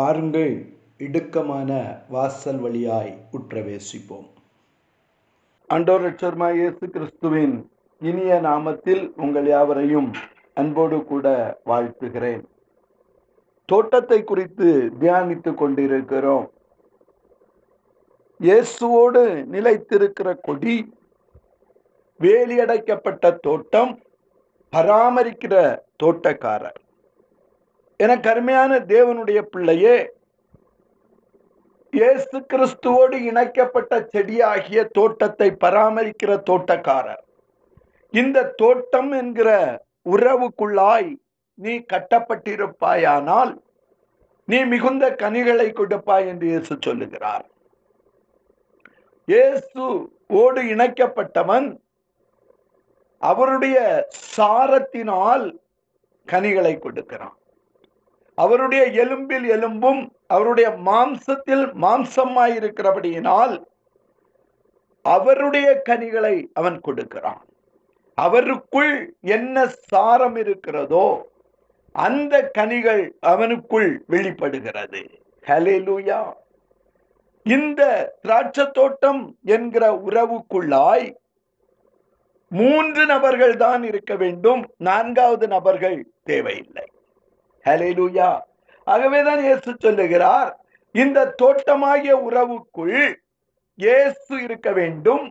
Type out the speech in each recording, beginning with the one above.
பாருங்கள் இடுக்கமான வாசல் வழியாய் உற்றவேசிப்போம். அண்டோர் லட்சர்மா இயேசு கிறிஸ்துவின் இனிய நாமத்தில் உங்கள் யாவரையும் அன்போடு கூட வாழ்த்துகிறேன். தோட்டத்தை குறித்து தியானித்துக் கொண்டிருக்கிறோம். இயேசுவோடு நிலைத்திருக்கிற கொடி வேலியடைக்கப்பட்ட தோட்டம் பராமரிக்கிற தோட்டக்காரர். என கருமையான தேவனுடைய பிள்ளையே இயேசு கிறிஸ்துவோடு இணைக்கப்பட்ட செடியாகிய தோட்டத்தை பராமரிக்கிற தோட்டக்காரர். இந்த தோட்டம் என்கிற உறவுக்குள்ளாய் நீ கட்டப்பட்டிருப்பாயானால் நீ மிகுந்த கனிகளை கொடுப்பாய் என்று இயேசு சொல்லுகிறார். இயேசு ஓடு இணைக்கப்பட்டவன் அவருடைய சாரத்தினால் கனிகளை கொடுக்கிறான். அவருடைய எலும்பில் எலும்பும் அவருடைய மாம்சத்தில் மாம்சமாய் இருக்கிறபடியினால் அவருடைய கனிகளை அவன் கொடுக்கிறான். அவருக்குள் என்ன சாரம் இருக்கிறதோ அந்த கனிகள் அவனுக்குள் வெளிப்படுகிறது. ஹலெலுயா இந்த திராட்சை தோட்டம் என்கிற உறவுக்குள்ளாய் மூன்று நபர்கள் தான் இருக்க வேண்டும். நான்காவது நபர்கள் தேவையில்லை. ஹலேலூயா ஆகவேதான் இயேசு சொல்லுகிறார் இந்த தோட்டமாகிய உறவுக்குள் இயேசு இருக்க வேண்டும்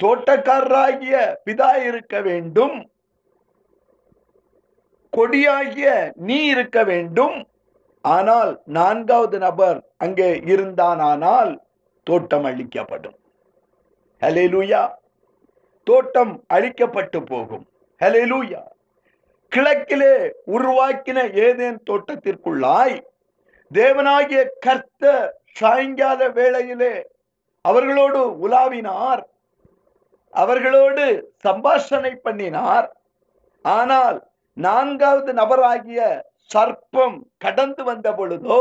தோட்டக்காரராகிய பிதா இருக்க வேண்டும் கொடியாகிய நீ இருக்க வேண்டும் ஆனால் நான்காவது நபர் அங்கே இருந்தானால் தோட்டம் அழிக்கப்படும். ஹலேலூயா தோட்டம் அழிக்கப்பட்டு போகும். ஹலேலூயா கிழக்கிலே உருவாக்கின ஏதேன் தோட்டத்திற்குள்ளாய் தேவனாகிய கர்த்த சாயங்கால வேளையிலே அவர்களோடு உலாவினார் அவர்களோடு சம்பாஷணை பண்ணினார். ஆனால் நான்காவது நபராகிய சர்ப்பம் கடந்து வந்த பொழுதோ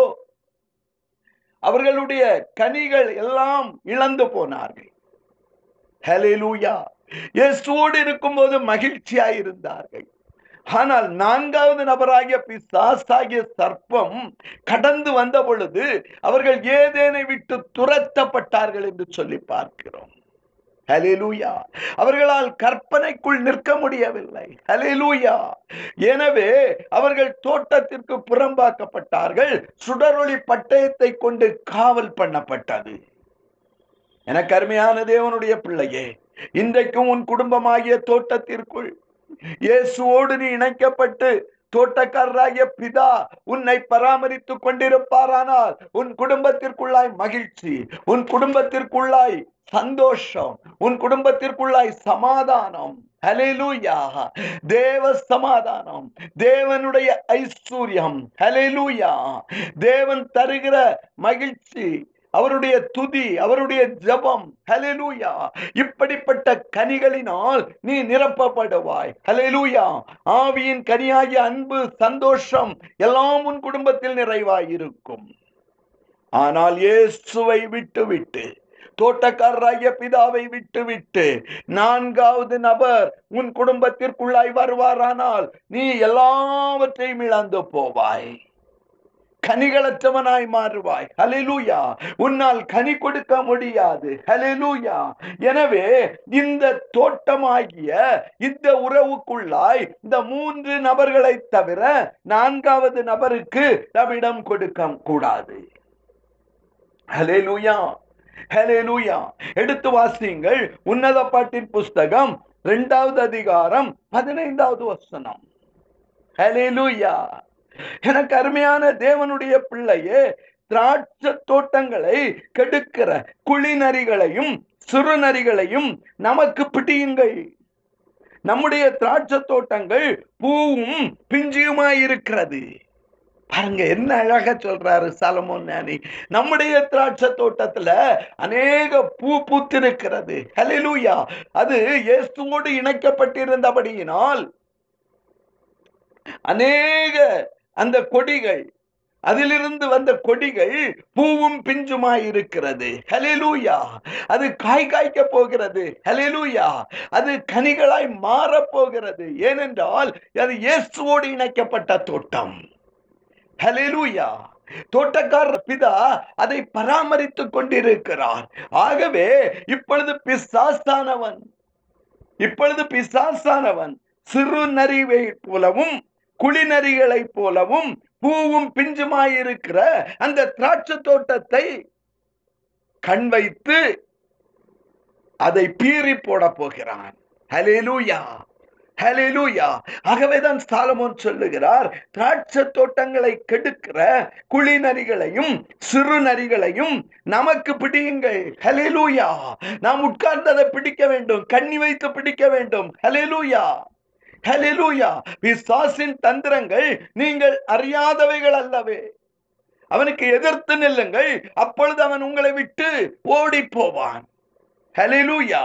அவர்களுடைய கனிகள் எல்லாம் இழந்து போனார்கள். ஹலேலூயா இயேசுவோடு இருக்கும்போது மகிழ்ச்சியாய் இருந்தார்கள் ஆனால் நான்காவது நபராகிய பிசாசாகிய சர்ப்பம் கடந்து வந்த பொழுது அவர்கள் ஏதேனை விட்டு துரத்தப்பட்டார்கள் என்று சொல்லி பார்க்கிறோம். ஹலேலூயா அவர்களால் கற்பனைக்குள் நிற்க முடியவில்லை. ஹலேலூயா எனவே அவர்கள் தோட்டத்திற்கு புறம்பாக்கப்பட்டார்கள். சுடரொளி பட்டயத்தை கொண்டு காவல் பண்ணப்பட்டது. எனக்கு அருமையான தேவனுடைய பிள்ளையே இன்றைக்கும் உன் குடும்பமாகிய தோட்டத்திற்குள் இயேசுவோடு நீ இணைக்கப்பட்டு தோட்டக்காரராகிய பிதா உன்னை பராமரித்துக் கொண்டிருப்பாரானால் உன் குடும்பத்திற்குள்ளாய் மகிழ்ச்சி உன் குடும்பத்திற்குள்ளாய் சந்தோஷம் உன் குடும்பத்திற்குள்ளாய் சமாதானம். ஹலேலூயா தேவ சமாதானம் தேவனுடைய ஐஸ்வர்யம். ஹலேலூயா தேவன் தருகிற மகிழ்ச்சி அவருடைய துதி அவருடைய ஜபம் ஹலெலூயா இப்படிப்பட்ட கனிகளினால் நீ நிரப்பப்படுவாய். ஹலெலூயா ஆவியின் கனியாகிய அன்பு சந்தோஷம் எல்லாம் உன் குடும்பத்தில் நிறைவாய் இருக்கும் ஆனால் இயேசுவை விட்டுவிட்டு தோட்டக்காரராகிய பிதாவை விட்டுவிட்டு நான்காவது நபர் உன் குடும்பத்திற்குள்ளாய் வருவாரானால் நீ எல்லாவற்றையும் இழந்து போவாய். கனிகளற்றவனாய் மாறுவாய். ஹலெலூயா உன்னால் கனி கொடுக்க முடியாது. ஹலெலூயா எனவே இந்த தோட்டமாகிய இந்த உறவுக்குள்ளாய் இந்த மூன்று நபர்களை தவிர நான்காவது நபருக்கு நம்மிடம் கொடுக்க கூடாது. ஹலேலூயா ஹலேலூயா எடுத்து வாசியுங்கள். உன்னத பாட்டின் புஸ்தகம் இரண்டாவது அதிகாரம் பதினைந்தாவது வசனம். ஹலேலூயா எனக்கு அருமையான தேவனுடைய பிள்ளையே திராட்சை தோட்டங்களை கெடுக்கிற குளிநரிகளையும் சிறுநரிகளையும் நமக்கு பிடியுங்கள். நம்முடைய திராட்சை தோட்டங்கள் பூவும் பிஞ்சியுமாய் இருக்கிறது. பாருங்க என்ன அழகா சொல்றாரு சலமோன் ஞானி. நம்முடைய திராட்சை தோட்டத்துல அநேக பூ பூத்திருக்கிறது. ஹலிலூயா அது இயேசுவோடு இணைக்கப்பட்டிருந்தபடியினால் அநேக அந்த கொடிகள் அதிலிருந்து வந்த கொடிகள் பூவும் பிஞ்சுமாய் இருக்கிறது. ஹலிலூயா அது காய் காய்க்க போகிறது. ஹலிலூயா அது கனிகளாய் மாற போகிறது. ஏனென்றால் அது இயேசுவோடு இணைக்கப்பட்ட தோட்டம். ஹலிலூயா தோட்டக்காரர் பிதா அதை பராமரித்துக் கொண்டிருக்கிறார். ஆகவே இப்பொழுது பிசாசானவன் இப்பொழுது பிசாசானவன் சிறு நரிவை போலவும் குளிநரிகளைப் போலவும் பூவும் பிஞ்சுமாயிருக்கிற அந்த திராட்சை தோட்டத்தை கண் வைத்து அதை பீறி போட போகிறான். ஹலேலூயா ஹலேலூயா ஆகவேதான் சாலமோன் சொல்லுகிறார் திராட்சை தோட்டங்களை கெடுக்கிற குழி நரிகளையும் சிறு நரிகளையும் நமக்கு பிடியுங்கள். ஹலிலூயா நாம் உட்கார்ந்ததை பிடிக்க வேண்டும் கண்ணி வைத்து பிடிக்க வேண்டும். ஹலிலூயா ஹலேலூயா பிசாசின் தந்திரங்கள் நீங்கள் அறியாதவைகள் அல்லவே. அவனுக்கு எதிர்த்து நில்லுங்கள். அப்பொழுது அவன் உங்களை விட்டு ஓடி போவான். ஹலிலூயா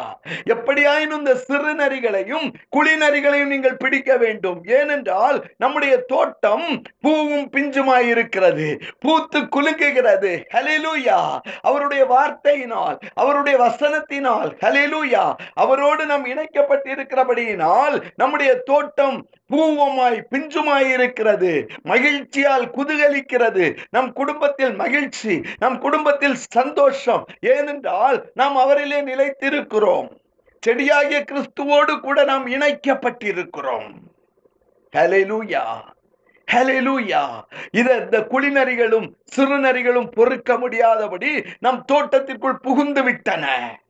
எப்படியாயினும் இந்த சிறு நரிகளையும் குளிநரிகளையும் நீங்கள் பிடிக்க வேண்டும். ஏனென்றால் நம்முடைய தோட்டம் பூவும் பிஞ்சுமாய் இருக்கிறது பூத்து குலுங்குகிறது. ஹலிலூயா அவருடைய வார்த்தையினால் அவருடைய வசனத்தினால் ஹலிலூயா அவரோடு நாம் இணைக்கப்பட்டிருக்கிறபடியினால் நம்முடைய தோட்டம் பூவமாய் பிஞ்சுமாய் இருக்கிறது மகிழ்ச்சியால் குதிகலிக்கிறது. நம் குடும்பத்தில் மகிழ்ச்சி நம் குடும்பத்தில் சந்தோஷம். ஏனென்றால் நாம் அவரிலே நிலைத்திருக்கிறோம். செடியாகிய கிறிஸ்துவோடு கூட நாம் இணைக்கப்பட்டிருக்கிறோம். ஹலெலூயா ஹலெலூயா இத இந்த குளிநரிகளும் சிறுநரிகளும் பொறுக்க முடியாதபடி நம் தோட்டத்திற்குள் புகுந்து விட்டன.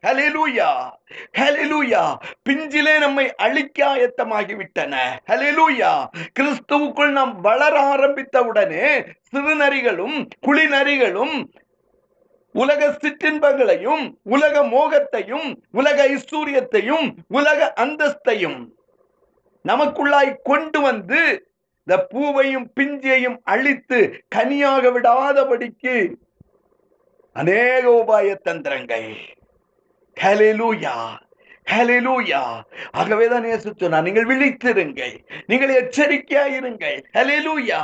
ஹலெலூயா ஹலெலூயா பிஞ்சிலே நம்மை அழிக்க ஆயத்தமாகி விட்டன. ஹலெலூயா கிறிஸ்துவுக்குள் நாம் வளர ஆரம்பித்தவுடனே சிறுநரிகளும் குளிநரிகளும் உலக சிற்றின்பங்களையும் உலக மோகத்தையும் உலக ஐஸ்வர்யத்தையும் உலக அந்தஸ்தையும் நமக்குள்ளாய் கொண்டு வந்து இந்த பூவையும் பிஞ்சையும் அழித்து கனியாக விடாதபடிக்கு அநேக உபாய தந்திரங்கள். ஹalleluya ஆகவேதான் இயேசு சொன்னார் நீங்கள் விழித்திருங்கள் நீங்கள் எச்சரிக்கையா இருங்கள். ஹalleluya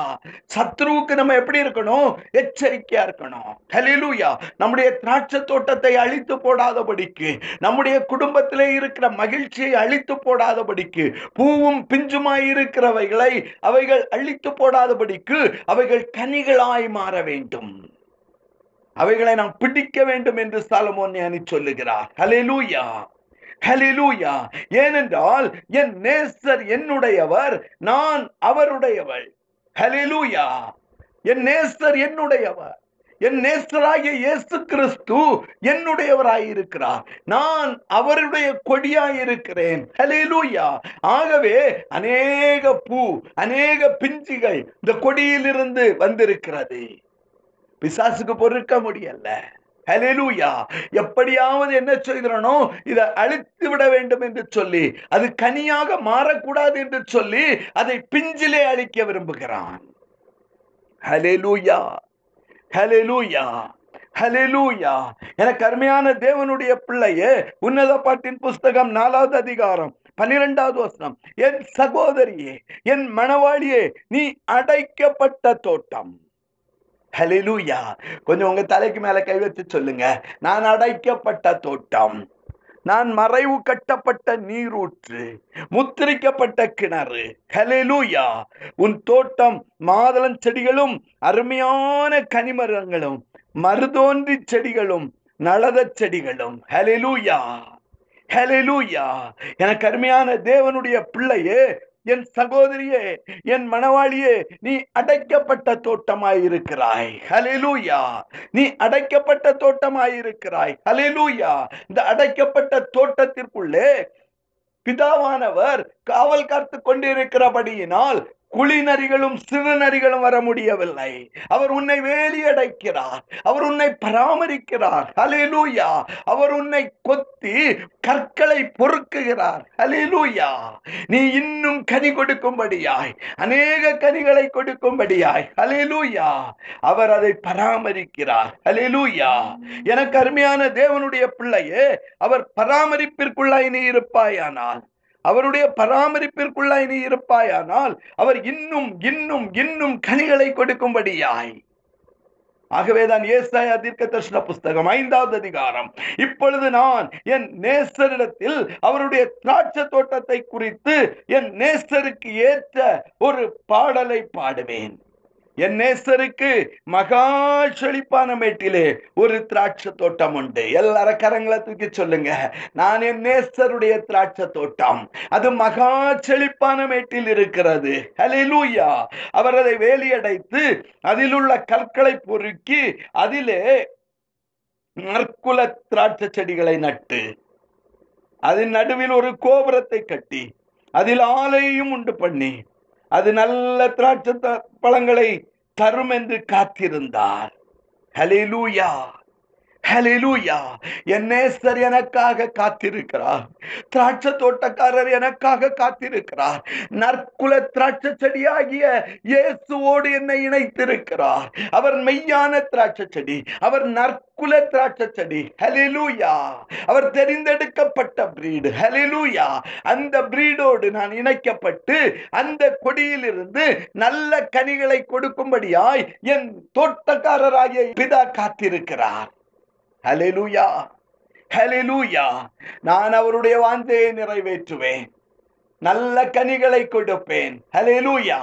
சத்ருவுக்கு நம்ம எப்படி இருக்கணும்? எச்சரிக்கையா இருக்கணும். ஹalleluya நம்முடைய திராட்சை தோட்டத்தை அழித்து போடாதபடிக்கு நம்முடைய குடும்பத்திலே இருக்கிற மகிழ்ச்சியை அழித்து போடாதபடிக்கு பூவும் பிஞ்சுமாய் இருக்கிறவைகளை அவைகள் அழித்து போடாதபடிக்கு அவைகள் கனிகளாய் மாற வேண்டும். அவைகளை நாம் பிடிக்க வேண்டும் என்று சாலமோன் ஞானி சொல்லுகிறார். ஹalleluya ஹலிலூயா. ஏனென்றால் என் நேசர் என்னுடையவர் நான் அவருடையவள். ஹலிலூயா. என் நேசர் என்னுடையவர். என் நேசராகிய இயேசு கிறிஸ்து என்னுடையவராயிருக்கிறார். நான் அவருடைய கொடியாயிருக்கிறேன். ஹalleluya ஆகவே அநேக பூ அநேக பிஞ்சுகள் இந்த கொடியிலிருந்து வந்திருக்கிறது. பிசாசுக்கு பொறுக்க முடியல. ஹலெலூயா எப்படியாவது என்ன செய்கிறனோ இதை அழித்து விட வேண்டும் என்று சொல்லி அது கனியாக மாறக்கூடாது என்று சொல்லி அதை பிஞ்சிலே அழிக்க விரும்புகிறான். ஹலெலூயா ஹalleluya. ஹalleluya. எனக்கு அருமையான தேவனுடைய பிள்ளையே உன்னத பாட்டின் புஸ்தகம் நாலாவது அதிகாரம் பன்னிரெண்டாவது வசனம். என் சகோதரியே என் மணவாளியே நீ அடைக்கப்பட்ட தோட்டம். ஹலிலூயா கொஞ்சம் உங்க தலைக்கு மேல கை வச்சு சொல்லுங்க. நான் அடைக்கப்பட்ட தோட்டம். நான் மறைவு கட்டப்பட்ட நீரூற்று. முத்திரிக்கப்பட்ட கிணறு. ஹalleluya உன் தோட்டம் மாதளம் செடிகளும் அருமையான கனிமரங்களும் மருதோன்றி செடிகளும் நளத செடிகளும். ஹalleluya ஹalleluya எனக்கு அருமையான தேவனுடைய பிள்ளையே என் சகோதரியே என் மணவாளியே நீ அடைக்கப்பட்ட தோட்டமாயிருக்கிறாய். ஹலிலூயா நீ அடைக்கப்பட்ட தோட்டமாயிருக்கிறாய். ஹலிலூயா இந்த அடைக்கப்பட்ட தோட்டத்திற்குள்ளே பிதாவானவர் காவல் காத்து கொண்டிருக்கிறபடியினால் குளிநரிகளும் சிறுநரிகளும் வர முடியவில்லை. அவர் உன்னை வேலியடைக்கிறார். அவர் உன்னை பராமரிக்கிறார். அலிலூயா அவர் உன்னை கொத்தி கற்களை பொறுக்குகிறார். அலிலூயா நீ இன்னும் கனி கொடுக்கும்படியாய். அநேக கனிகளை கொடுக்கும்படியாய். அலிலூயா அவர் அதை பராமரிக்கிறார். அலிலூயா எனக்கு அருமையான தேவனுடைய பிள்ளையே அவர் பராமரிப்பிற்குள்ளாய் நீ இருப்பாயானால் அவருடைய பராமரிப்பிற்குள்ளாய் நீ இருப்பாயானால் அவர் இன்னும் இன்னும் இன்னும் கனிகளை கொடுக்கும்படியாய். ஆகவேதான் ஏசாயா தீர்க்க தர்ஷன புஸ்தகம் ஐந்தாவது அதிகாரம். இப்பொழுது நான் என் நேசரிடத்தில் அவருடைய திராட்சை தோட்டத்தை குறித்து என் நேசருக்கு ஏற்ற ஒரு பாடலை பாடுவேன். என் நேசருக்கு மகா செழிப்பான மேட்டிலே ஒரு திராட்சை தோட்டம் உண்டு. எல்லாரும் கரங்களை தூக்கி சொல்லுங்க. நான் என் நேசருடைய திராட்சை தோட்டம். அது மகா செழிப்பான மேட்டில் இருக்கிறது. ஹலிலூயா அவர் அதை வேலியடைத்து அதில் உள்ள கற்களை பொறுக்கி அதிலே நற்குல திராட்சை செடிகளை நட்டு. அதன் நடுவில் ஒரு கோபுரத்தை கட்டி அதில் ஆலையும் உண்டு பண்ணி. அது நல்ல திராட்சை பழங்களை தரும் என்று காத்திருந்தார். ஹலிலூயா ஹலிலூயா என் நேசர் எனக்காக காத்திருக்கிறார். திராட்சை தோட்டக்காரர் எனக்காக காத்திருக்கிறார். நற்குல திராட்சை செடியாகிய இயேசுவோடு என்னை இணைத்திருக்கிறார். அவர் மெய்யான திராட்சை செடி அவர் நற்குல திராட்சை செடி. ஹலிலூயா அவர் தெரிந்தெடுக்கப்பட்ட பிரீடு ஹலிலூயா அந்த பிரீடோடு நான் இணைக்கப்பட்டு அந்த கொடியிலிருந்து நல்ல கனிகளை கொடுக்கும்படியாய் என் தோட்டக்காரராகிய பிதா காத்திருக்கிறார். ஹலெலுயா ஹலெலுயா நான் அவருடைய வாஞ்சையை நிறைவேற்றுவேன். நல்ல கனிகளை கொடுப்பேன். ஹலெலுயா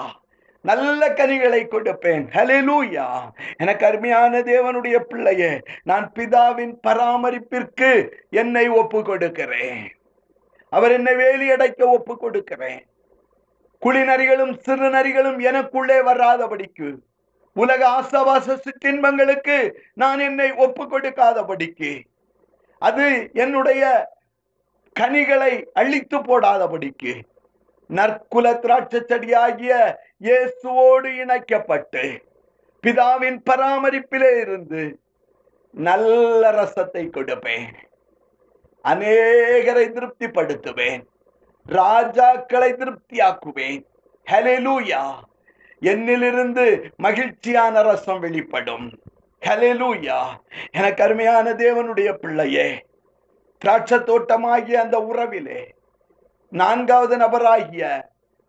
நல்ல கனிகளை கொடுப்பேன். ஹலெலூயா எனக்கு அருமையான தேவனுடைய பிள்ளையே நான் பிதாவின் பராமரிப்பிற்கு என்னை ஒப்பு கொடுக்கிறேன் அவர் என்னை வேலி அடைக்க ஒப்பு கொடுக்கிறேன் குளிநரிகளும் சிறுநரிகளும் எனக்குள்ளே வராதபடிக்கு உலக ஆசவாச சிற்றின்பங்களுக்கு நான் என்னை ஒப்பு கொடுக்காதபடிக்கு அது என்னுடைய கனிகளை அழித்து போடாதபடிக்கு. நற்குல திராட்ச செடியாகிய இயேசுவோடு இணைக்கப்பட்டு பிதாவின் பராமரிப்பிலே இருந்து நல்ல ரசத்தை கொடுப்பேன். அநேகரை திருப்திப்படுத்துவேன். ராஜாக்களை திருப்தியாக்குவேன். ஹலெலூயா என்னிலிருந்து மகிழ்ச்சியான ரசம் வெளிப்படும். ஹலெலூயா எனக்கு அருமையான தேவனுடைய பிள்ளையே திராட்சை தோட்டமாகிய அந்த உறவிலே நான்காவது நபராகிய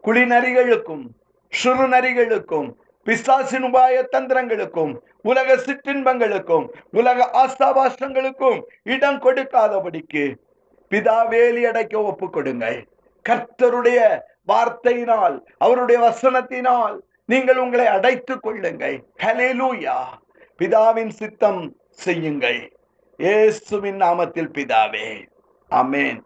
குளிநரிகளுக்கும் சுருநரிகளுக்கும் பிசாசின் உபாய தந்திரங்களுக்கும் உலக சிற்றின்பங்களுக்கும் உலக ஆஸ்தாபாசங்களுக்கும் இடம் கொடுக்காதபடிக்கு பிதாவேலி அடைக்க ஒப்பு கொடுங்கள். கர்த்தருடைய வார்த்தையினால் அவருடைய வசனத்தினால் நீங்கள் உங்களை அடைத்துக் கொள்ளுங்கள். ஹலேலூயா பிதாவின் சித்தம் செய்யுங்கள். இயேசுவின் நாமத்தில் பிதாவே. அமேன்